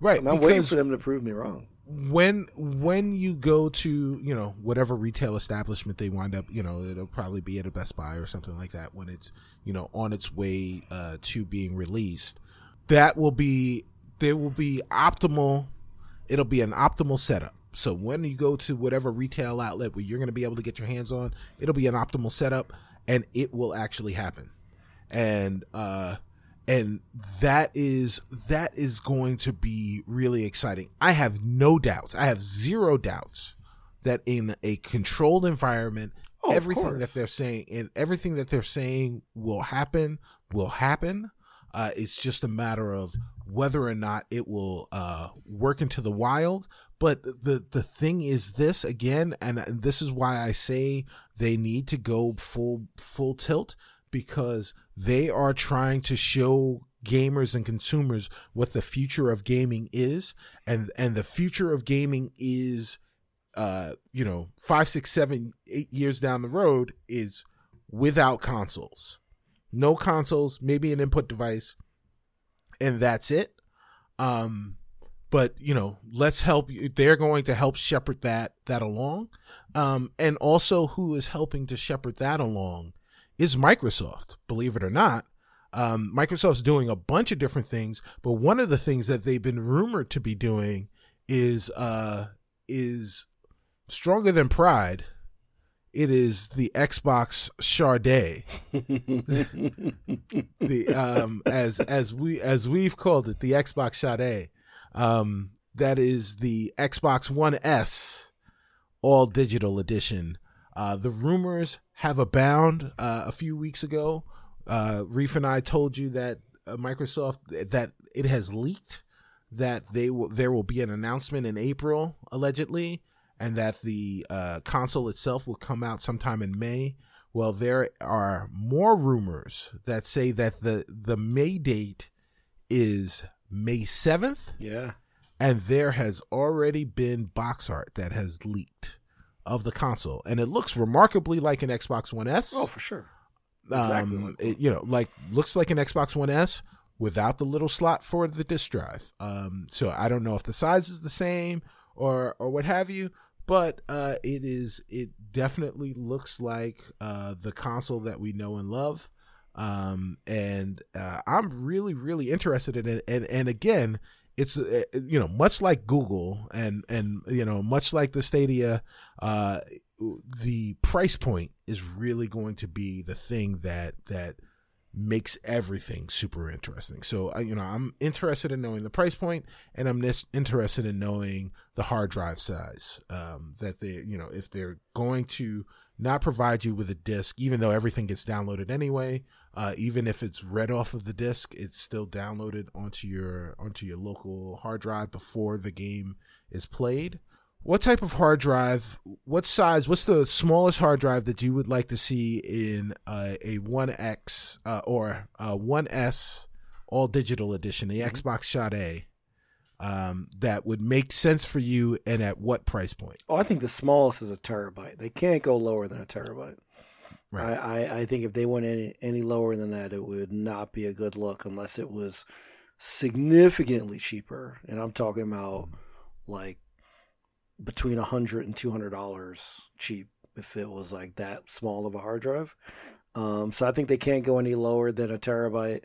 S1: Right,
S2: I'm not waiting for them to prove me wrong
S1: when when you go to you know whatever retail establishment they wind up you know it'll probably be at a Best Buy or something like that when it's you know on its way uh, to being released. That will be there will be optimal it'll be an optimal setup. So when you go to whatever retail outlet where you're going to be able to get your hands on it'll be an optimal setup and it will actually happen. And uh and that is that is going to be really exciting. I have no doubts. I have zero doubts that in a controlled environment, oh, everything that they're saying and everything that they're saying will happen will happen. Uh, it's just a matter of whether or not it will uh, work into the wild. But the the thing is this again, and this is why I say they need to go full full tilt because they are trying to show gamers and consumers what the future of gaming is and and the future of gaming is uh you know five six seven eight years down the road is without consoles no consoles maybe an input device and that's it um but you know, let's help you. They're going to help shepherd that that along, um, and also who is helping to shepherd that along is Microsoft. Believe it or not, um, Microsoft's doing a bunch of different things, but one of the things that they've been rumored to be doing is uh, is stronger than Pride. It is the Xbox Sade, the um, as as we as we've called it, the Xbox Sade. Um, that is the Xbox One S all digital edition. Uh, the rumors have abound. Uh, a few weeks ago, uh, Reef and I told you that uh, Microsoft that it has leaked that they will there will be an announcement in April allegedly, and that the uh, console itself will come out sometime in May. Well, there are more rumors that say that the the May date is May seventh.
S2: Yeah,
S1: and there has already been box art that has leaked of the console, and it looks remarkably like an Xbox One S.
S2: Oh, for sure.
S1: Exactly. Um, it, you know, like looks like an Xbox One S without the little slot for the disk drive. Um, so I don't know if the size is the same or or what have you, but uh, it is. It definitely looks like uh, the console that we know and love. Um, and uh, I'm really, really interested in it. And and again, it's uh, you know much like Google and and you know much like the Stadia, uh, the price point is really going to be the thing that that makes everything super interesting. So you know I'm interested in knowing the price point, and I'm this interested in knowing the hard drive size um, that they you know if they're going to not provide you with a disk, even though everything gets downloaded anyway. Uh, even if it's read off of the disk, it's still downloaded onto your onto your local hard drive before the game is played. What type of hard drive? What size? What's the smallest hard drive that you would like to see in uh, a One X uh, or One S all digital edition, the mm-hmm. Xbox Sade? Um, that would make sense for you, and at what price point?
S2: Oh, I think the smallest is a terabyte. They can't go lower than a terabyte. Right. I, I, think if they went any any lower than that, it would not be a good look unless it was significantly cheaper. And I'm talking about like between a hundred and two hundred dollars cheap if it was like that small of a hard drive. Um, so I think they can't go any lower than a terabyte.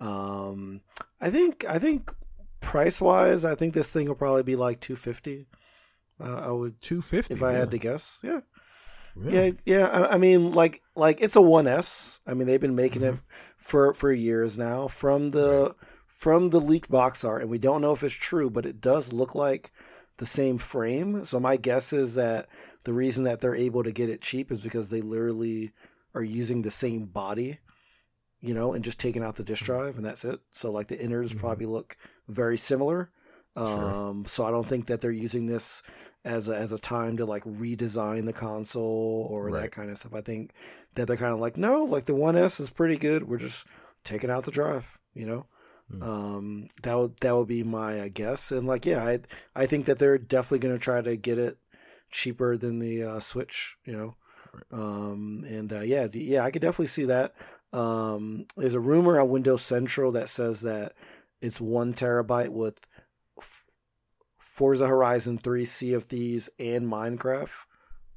S2: Um, I think I think price wise, I think this thing will probably be like two fifty. Uh, I would
S1: two fifty
S2: if I had to guess. Yeah, Really? Yeah, yeah. I, I, mean, like, like it's a one S. I mean, they've been making mm-hmm. it for for years now. From the right. from the leaked box art, and we don't know if it's true, but it does look like the same frame. So my guess is that the reason that they're able to get it cheap is because they literally are using the same body, you know, and just taking out the disk mm-hmm. drive, and that's it. So like the innards mm-hmm. probably look very similar. Um, sure. So I don't think that they're using this as a, as a time to like redesign the console or right. that kind of stuff. I think that they're kind of like, no, like the One S is pretty good. We're just taking out the drive, you know. Mm. Um, that would that would be my uh, guess. And like, yeah, I I think that they're definitely going to try to get it cheaper than the uh, Switch, you know. Right. Um, and uh, yeah, yeah, I could definitely see that. Um, there's a rumor on Windows Central that says that it's one terabyte with Forza Horizon 3, Sea of Thieves, and Minecraft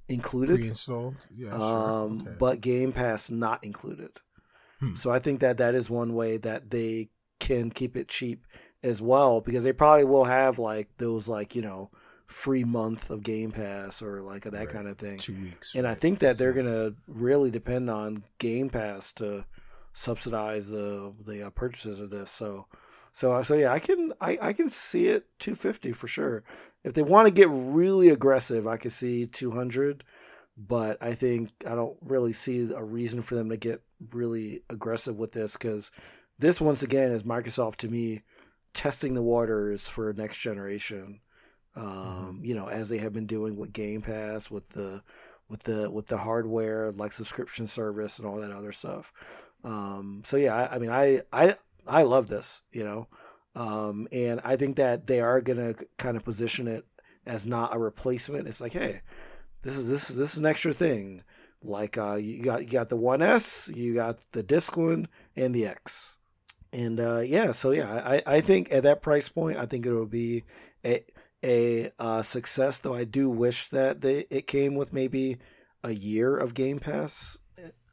S2: included.
S1: Pre-installed, yeah.
S2: Um, sure. okay. But Game Pass not included. Hmm. So I think that that is one way that they can keep it cheap as well because they probably will have like those like you know free month of Game Pass or like that right. kind of thing.
S1: Two weeks.
S2: And right. I think that they're gonna really depend on Game Pass to subsidize the the uh, purchases of this. So so so yeah, I can I, I can see it 250 for sure. If they want to get really aggressive, I could see 200, but I think I don't really see a reason for them to get really aggressive with this cuz this once again is Microsoft to me testing the waters for next generation. Um, mm-hmm. you know, as they have been doing with Game Pass with the with the with the hardware like subscription service and all that other stuff. Um, so yeah, I, I mean, I I I love this, you know, um, and I think that they are going to kind of position it as not a replacement. It's like, hey, this is this is this is an extra thing. Like uh, you got you got the One S, you got the disc one, and the X. and uh, yeah, so yeah, I, I think at that price point, I think it'll be a a uh, success. Though I do wish that they it came with maybe a year of Game Pass.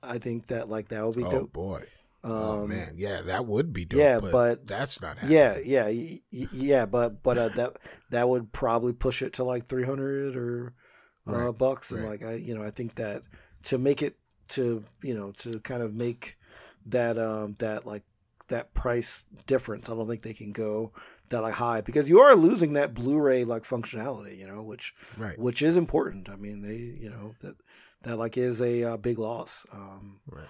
S2: I think that like that would be
S1: oh
S2: dope.
S1: boy.
S2: Um,
S1: oh man, yeah, that would be dope.
S2: yeah,
S1: but,
S2: but-
S1: that's not happening.
S2: Yeah, yeah, y- yeah, but but uh, that that would probably push it to like three hundred or uh,
S1: Right,
S2: bucks, and
S1: right.
S2: like I, you know, I think that to make it to you know to kind of make that um that like that price difference, I don't think they can go that like high because you are losing that Blu-ray like functionality, you know, which
S1: right,
S2: which is important. I mean, they you know that that like is a uh, big loss. Um,
S1: right.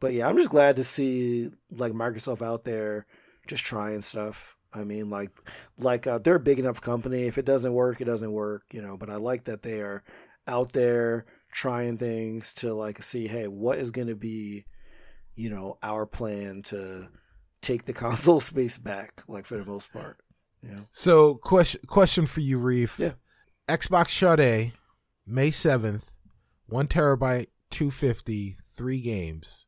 S2: But yeah, I'm just glad to see like Microsoft out there just trying stuff. I mean, like, like uh, they're a big enough company. If it doesn't work, it doesn't work, you know. But I like that they are out there trying things to like see, hey, what is going to be, you know, our plan to take the console space back, like for the most part. You know,
S1: So question question for you, Reef.
S2: Yeah.
S1: Xbox Sade, May seventh, one terabyte, two fifty, three games.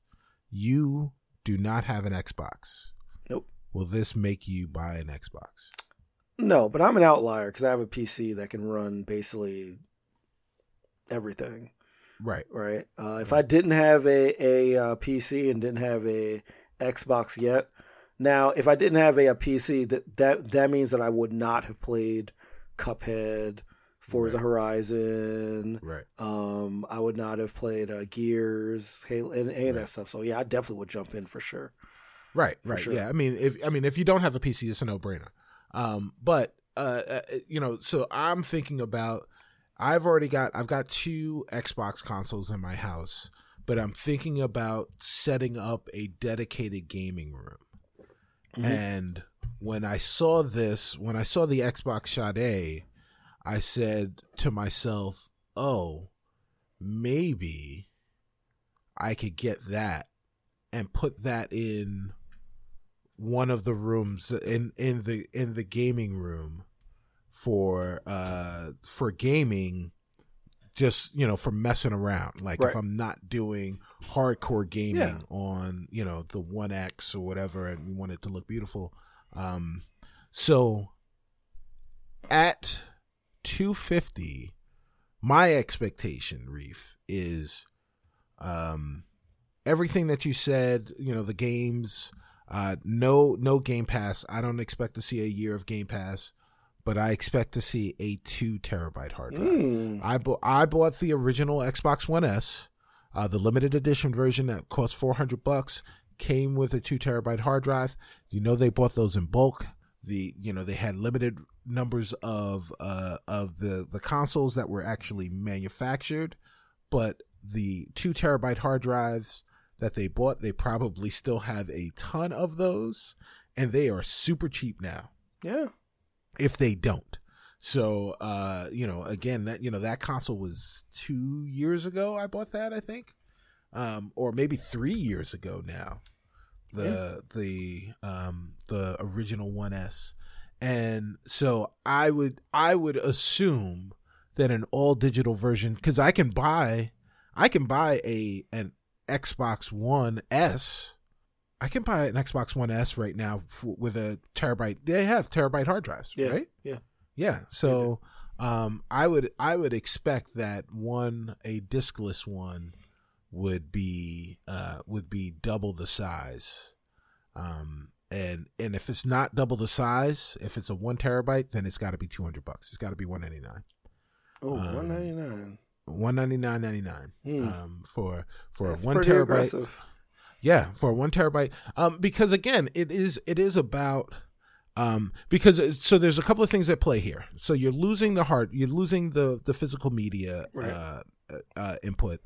S1: You do not have an Xbox.
S2: Nope.
S1: Will this make you buy an Xbox?
S2: no, but I'm an outlier because I have a PC that can run basically everything.
S1: Right.
S2: right? Uh, if I didn't have a a uh, PC and didn't have a Xbox yet, now if I didn't have a, a PC, that that that means that I would not have played Cuphead, Forza
S1: Right.
S2: Horizon.
S1: Right.
S2: Um, I would not have played uh, Gears, Halo, and any of that stuff. So yeah, I definitely would jump in for sure.
S1: Right, right.
S2: sure.
S1: Yeah, I mean, if I mean, if you don't have a PC, it's a no-brainer. Um, but uh, uh, you know, so I'm thinking about. I've already got. I've got two Xbox consoles in my house, but I'm thinking about setting up a dedicated gaming room.
S2: Mhm.
S1: And when I saw this, when I saw the Xbox Sade, I said to myself, "Oh, maybe I could get that and put that in one of the rooms in in the in the gaming room for uh for gaming just you know for messing around like
S2: Right.
S1: if i'm not doing hardcore gaming
S2: Yeah.
S1: on you know the 1x or whatever and we want it to look beautiful um so at 250 my expectation reef is um everything that you said you know the games uh no no game pass i don't expect to see a year of game pass but i expect to see a two terabyte hard drive
S2: Mm.
S1: I bought I bought the original Xbox One S, uh, the limited edition version that cost four hundred bucks. Came with a two terabyte hard drive. You know they bought those in bulk. The you know they had limited numbers of uh, of the the consoles that were actually manufactured, but the two terabyte hard drives that they bought, they probably still have a ton of those, and they are super cheap now
S2: Yeah.
S1: if they don't. So, uh, you know, again, that you know that console was two years ago. I bought that, I think, um, or maybe three years ago now. The the um the original One S, and so I would I would assume that an all digital version because I can buy I can buy a an Xbox One S. I can buy an Xbox One S right now f with a terabyte. They have terabyte hard drives,
S2: Yeah.
S1: right?
S2: Yeah.
S1: Yeah. So um I would I would expect that one a diskless one would be uh would be double the size. Um and and if it's not double the size, if it's a 1 terabyte, then it's got to be 200 bucks. It's got to be 199.
S2: Oh,
S1: Um,
S2: one ninety nine.
S1: 199.99
S2: Hmm.
S1: um for for
S2: That's
S1: a 1 terabyte.
S2: aggressive.
S1: Yeah, for one terabyte. Um, because again, it is it is about um because so there's a couple of things at play here. So you're losing the hard, you're losing the the physical media
S2: Right.
S1: uh, uh input,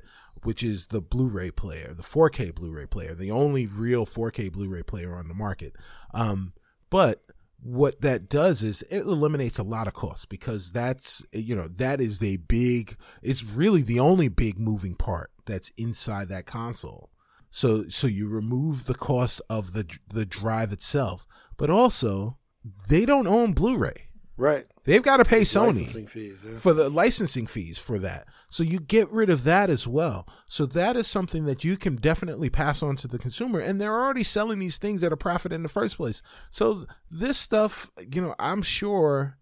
S1: which is the Blu-ray player, the 4K Blu-ray player, the only real 4K Blu-ray player on the market. Um, but what that does is it eliminates a lot of costs because that's you know that is a big it's really the only big moving part that's inside that console so so you remove the cost of the the drive itself but also they don't own blu-ray
S2: Right.
S1: They've got to pay Sony
S2: fees. Yeah.
S1: for the licensing fees for that. So you get rid of that as well. So that is something that you can definitely pass on to the consumer. And they're already selling these things at a profit in the first place. So this stuff, you know, I'm sure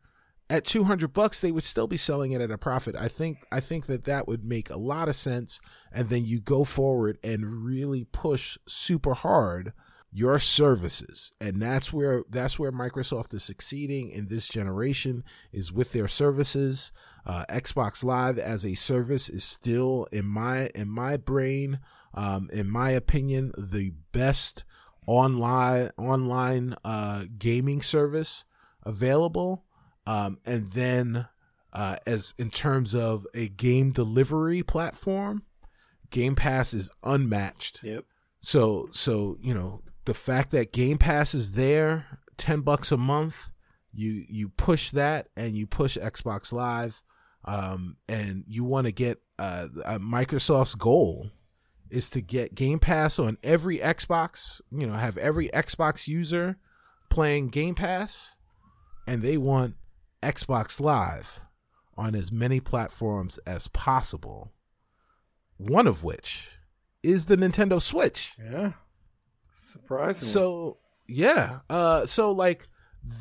S1: at 200 bucks they would still be selling it at a profit. I think I think that that would make a lot of sense and then you go forward and really push super hard your services. And that's where that's where microsoft is succeeding in this generation is with their services. Uh, xbox live as a service is still in my in my brain um, in my opinion the best online online uh, gaming service available. Um, and then uh, as in terms of a game delivery platform game pass is unmatched.
S2: Yep.
S1: so so you know the fact that Game Pass is there, ten bucks a month, you you push that and you push Xbox Live, um, and you want to get uh, uh, Microsoft's goal is to get Game Pass on every Xbox. You know, have every Xbox user playing Game Pass, and they want Xbox Live on as many platforms as possible. One of which is the Nintendo Switch.
S2: Yeah. Surprisingly.
S1: So yeah, uh, so like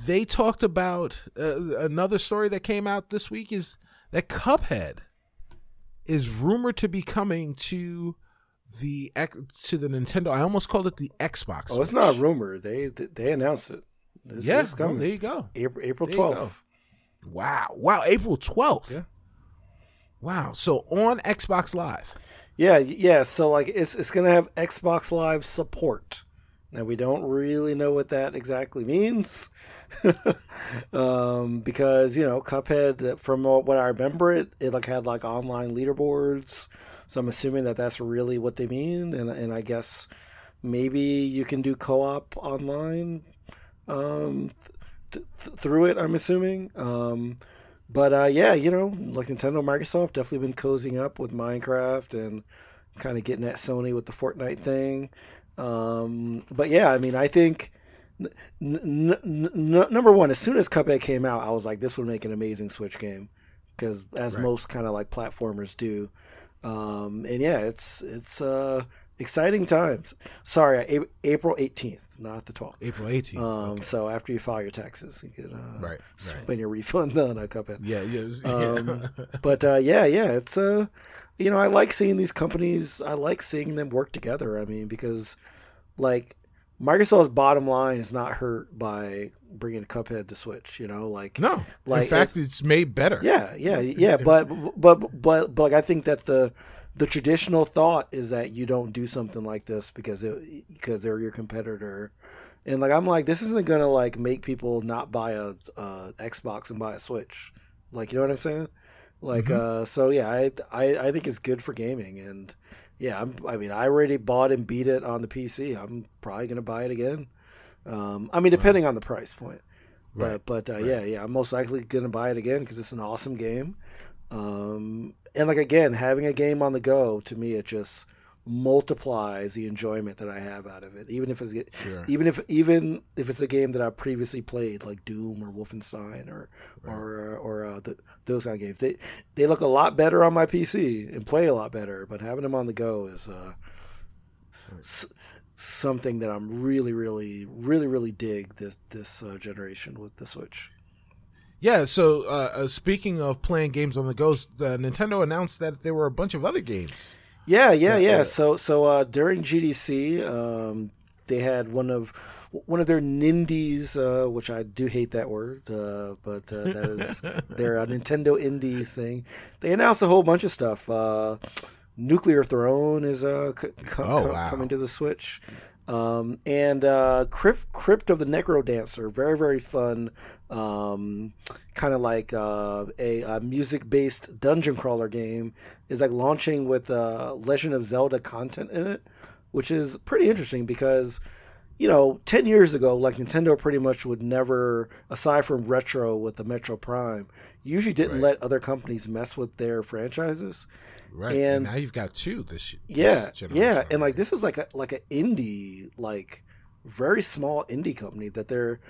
S1: they talked about uh, another story that came out this week is that Cuphead is rumored to be coming to the X- to the Nintendo. I almost called it the Xbox.
S2: oh, it's not a rumor. They they announced it. It's,
S1: Yeah,
S2: it's
S1: well, there you go.
S2: April April
S1: There you go.
S2: twelfth.
S1: Wow, wow, April twelfth.
S2: Yeah.
S1: Wow. So on Xbox Live.
S2: Yeah, yeah. So like, it's it's gonna have Xbox Live support. Now we don't really know what that exactly means, um, because you know Cuphead, from what I remember, it it like had like online leaderboards. So I'm assuming that that's really what they mean, and and I guess maybe you can do co-op online um, th- th- through it. I'm assuming. Um, but uh, yeah, you know, like Nintendo, Microsoft definitely been cozying up with Minecraft and kind of getting at Sony with the Fortnite thing. Um, but yeah, I mean, I think n- n- n- number one, as soon as Cuphead came out, I was like, this would make an amazing Switch game because as
S1: Right.
S2: most kind of like platformers do. Um, and yeah, it's it's uh, exciting times. Sorry, A- April eighteenth, not the twelfth.
S1: April 18th.
S2: Um,
S1: okay.
S2: So after you file your taxes, you can uh,
S1: Right, right.
S2: spend your refund on a Cuphead.
S1: Yeah, yeah.
S2: Um, but uh, yeah, yeah, it's uh, you know, I like seeing these companies. I like seeing them work together. I mean, because like Microsoft's bottom line is not hurt by bringing Cuphead to Switch. You know, like
S1: no.
S2: like,
S1: in fact, it's made better.
S2: yeah, yeah, yeah. But but but but like I think that the the traditional thought is that you don't do something like this because it because they're your competitor. And like I'm like this isn't gonna like make people not buy a, a Xbox and buy a Switch, like you know what I'm saying? Like
S1: Mhm.
S2: uh, so yeah, I, I I think it's good for gaming and yeah, I'm, I mean I already bought and beat it on the PC. I'm probably gonna buy it again. Um, I mean depending on the price point.
S1: Right.
S2: But but uh,
S1: right.
S2: yeah, yeah, I'm most likely gonna buy it again because it's an awesome game. Um, and like again, having a game on the go to me, it just multiplies the enjoyment that I have out of it. Even if it's
S1: Sure.
S2: even if even if it's a game that I previously played, like Doom or Wolfenstein or
S1: Right.
S2: or or uh, th those kind of games, they they look a lot better on my PC and play a lot better. But having them on the go is uh, s- something that I'm really, really, really, really dig this this uh, generation with the Switch.
S1: Yeah, so uh, uh, speaking of playing games on the go, uh, Nintendo announced that there were a bunch of other games.
S2: Yeah, yeah,
S1: Yeah.
S2: So, so uh, during GDC, um, they had one of one of their Nindies, uh, which I do hate that word, uh, but uh, that is their uh, Nintendo Indies thing. They announced a whole bunch of stuff. Uh, Nuclear Throne is uh, c- co-
S1: Oh, wow.
S2: coming to the Switch. Um, and uh, Crypt, Crypt of the NecroDancer, very very fun, um, kind of like uh, a, a music based dungeon crawler game, is like launching with uh, Legend of Zelda content in it, which is pretty interesting because you know, 10 years ago, like Nintendo pretty much would never, aside from Retro with the Metroid Prime, usually didn't
S1: Right.
S2: let other companies mess with their franchises.
S1: Right, and,
S2: And-
S1: now you've got two this,
S2: Yeah,
S1: this
S2: yeah, and like this is like a like an indie, like very small indie company that they're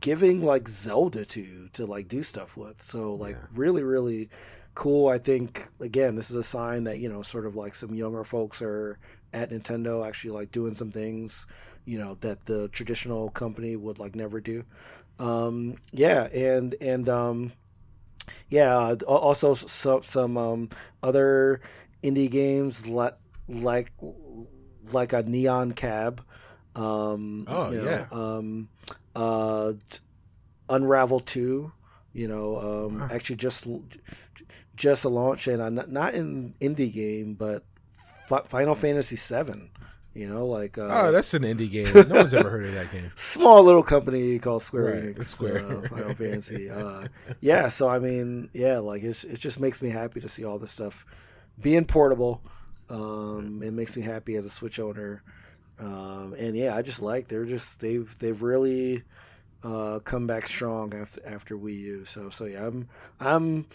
S2: giving like Zelda to to like do stuff with. So like yeah. really really cool. I think again this is a sign that you know sort of like some younger folks are at Nintendo actually like doing some things you know that the traditional company would like never do. Um, yeah, and and um, yeah, also some some um, other indie games like like like a Neo Cab. Um,
S1: oh you know, yeah.
S2: Um, uh, Unravel Two. You know, um, actually just just a launch and not not an indie game, but Final Fantasy Seven. You know, like uh,
S1: oh, that's an indie game. No one's ever heard of that game.
S2: Small little company called Square
S1: right,
S2: Enix.
S1: Square
S2: uh, Final Fantasy. Uh, yeah, so I mean, yeah, like it, it just makes me happy to see all this stuff being portable. Um, it makes me happy as a Switch owner. Um, and yeah, I just like they're just they've they've really uh, come back strong after after Wii U. So so yeah, I'm I'm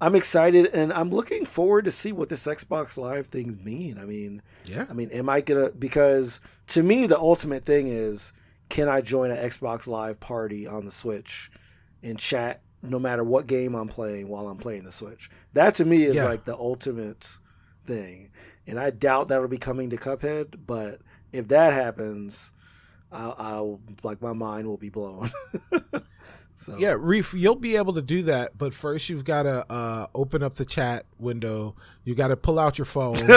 S2: I'm excited and I'm looking forward to see what this Xbox Live things mean. I mean,
S1: yeah.
S2: I mean, am I gonna because to me the ultimate thing is can I join an Xbox Live party on the Switch and chat no matter what game I'm playing while I'm playing the Switch? That to me is yeah. like the ultimate thing. And I doubt that'll be coming to Cuphead, but if that happens, I'll, I'll like my mind will be blown.
S1: So. Yeah, Reef, you'll be able to do that, but first you've got to uh, open up the chat window. You got to pull out your phone.
S2: yeah.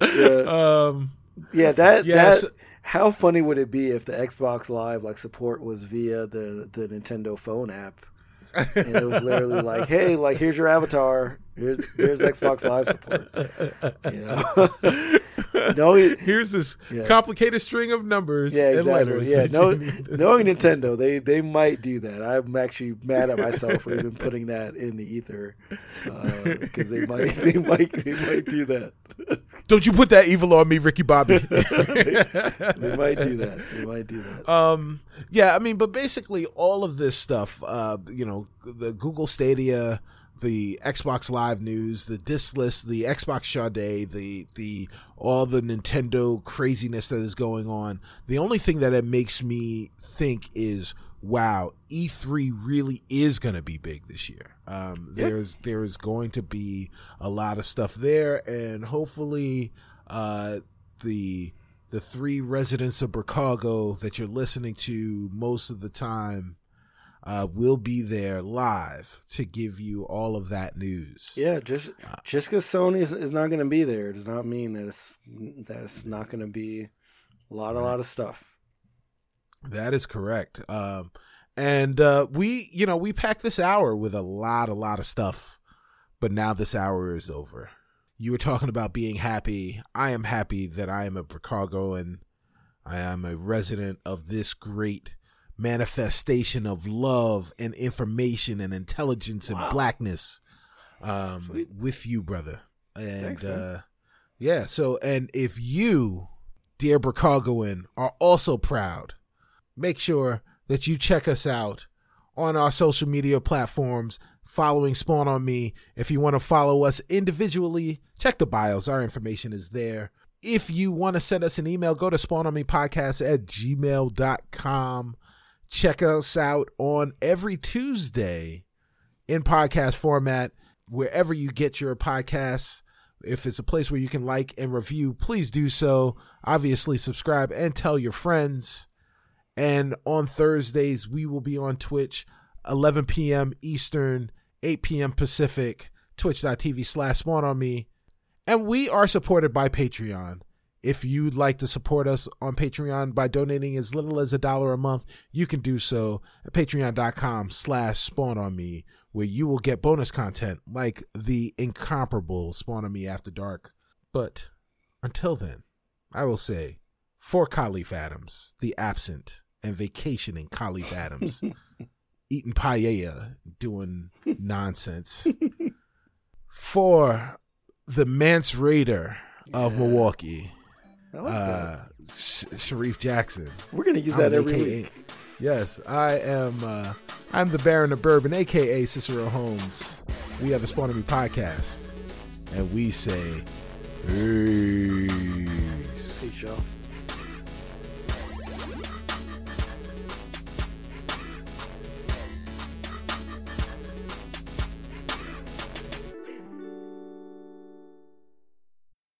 S2: Um, yeah, that yes. that. How funny would it be if the Xbox Live like support was via the the Nintendo phone app, and it was literally like, "Hey, like here's your avatar. Here's here's Xbox Live support." You know.
S1: knowing here's this yeah. complicated string of numbers yeah, exactly. and letters.
S2: Yeah, know, knowing Nintendo, they they might do that. I'm actually mad at myself for even putting that in the ether because uh, they might they might they might do that.
S1: Don't you put that evil on me, Ricky Bobby? they,
S2: they, might do that. They might do that.
S1: Um, yeah, I mean, but basically all of this stuff, uh, you know, the Google Stadia the Xbox Live news, the disc list, the Xbox Sade, the the all the Nintendo craziness that is going on. The only thing that it makes me think is, wow, E3 really is going to be big this year. Um, yep. There's there is going to be a lot of stuff there, and hopefully, uh, the the three residents of Chicago that you're listening to most of the time uh, will be there live to give you all of that news.
S2: Yeah, just just because Sony is, is not going to be there does not mean that it's that it's not going to be a lot a lot of stuff.
S1: That is correct. Um, and uh, we, you know, we packed this hour with a lot, a lot of stuff, but now this hour is over. You were talking about being happy. I am happy that I am a Chicago and I am a resident of this great manifestation of love and information and intelligence wow. and blackness um, with you, brother. And Thanks, uh, yeah, so and if you, dear Chicagoan, are also proud, make sure that you check us out on our social media platforms following Spawn on Me. If you want to follow us individually, check the bios. Our information is there. If you want to send us an email, go to spawnonmepodcast at gmail.com. Check us out on every Tuesday in podcast format, wherever you get your podcasts. If it's a place where you can like and review, please do so. Obviously, subscribe and tell your friends. And on Thursdays, we will be on Twitch, 11 p.m. Eastern, 8 p.m. Pacific, twitch.tv slash spawn on me. And we are supported by Patreon. If you'd like to support us on Patreon by donating as little as a dollar a month, you can do so at patreon.com slash spawn on me, where you will get bonus content like the incomparable Spawn on Me After Dark. But until then, I will say, for Kahlief Adams, the absent and vacationing Kahlief Adams, eating paella, doing nonsense, for the Mance Rayder of yeah. Milwaukee, like uh, Sh- Sharif Jackson.
S2: We're gonna use I'm that every AKA, week.
S1: Yes, I am. Uh, I'm the Baron of Bourbon, aka Cicero Holmes. We have a Spawn Me podcast, and we say, hey.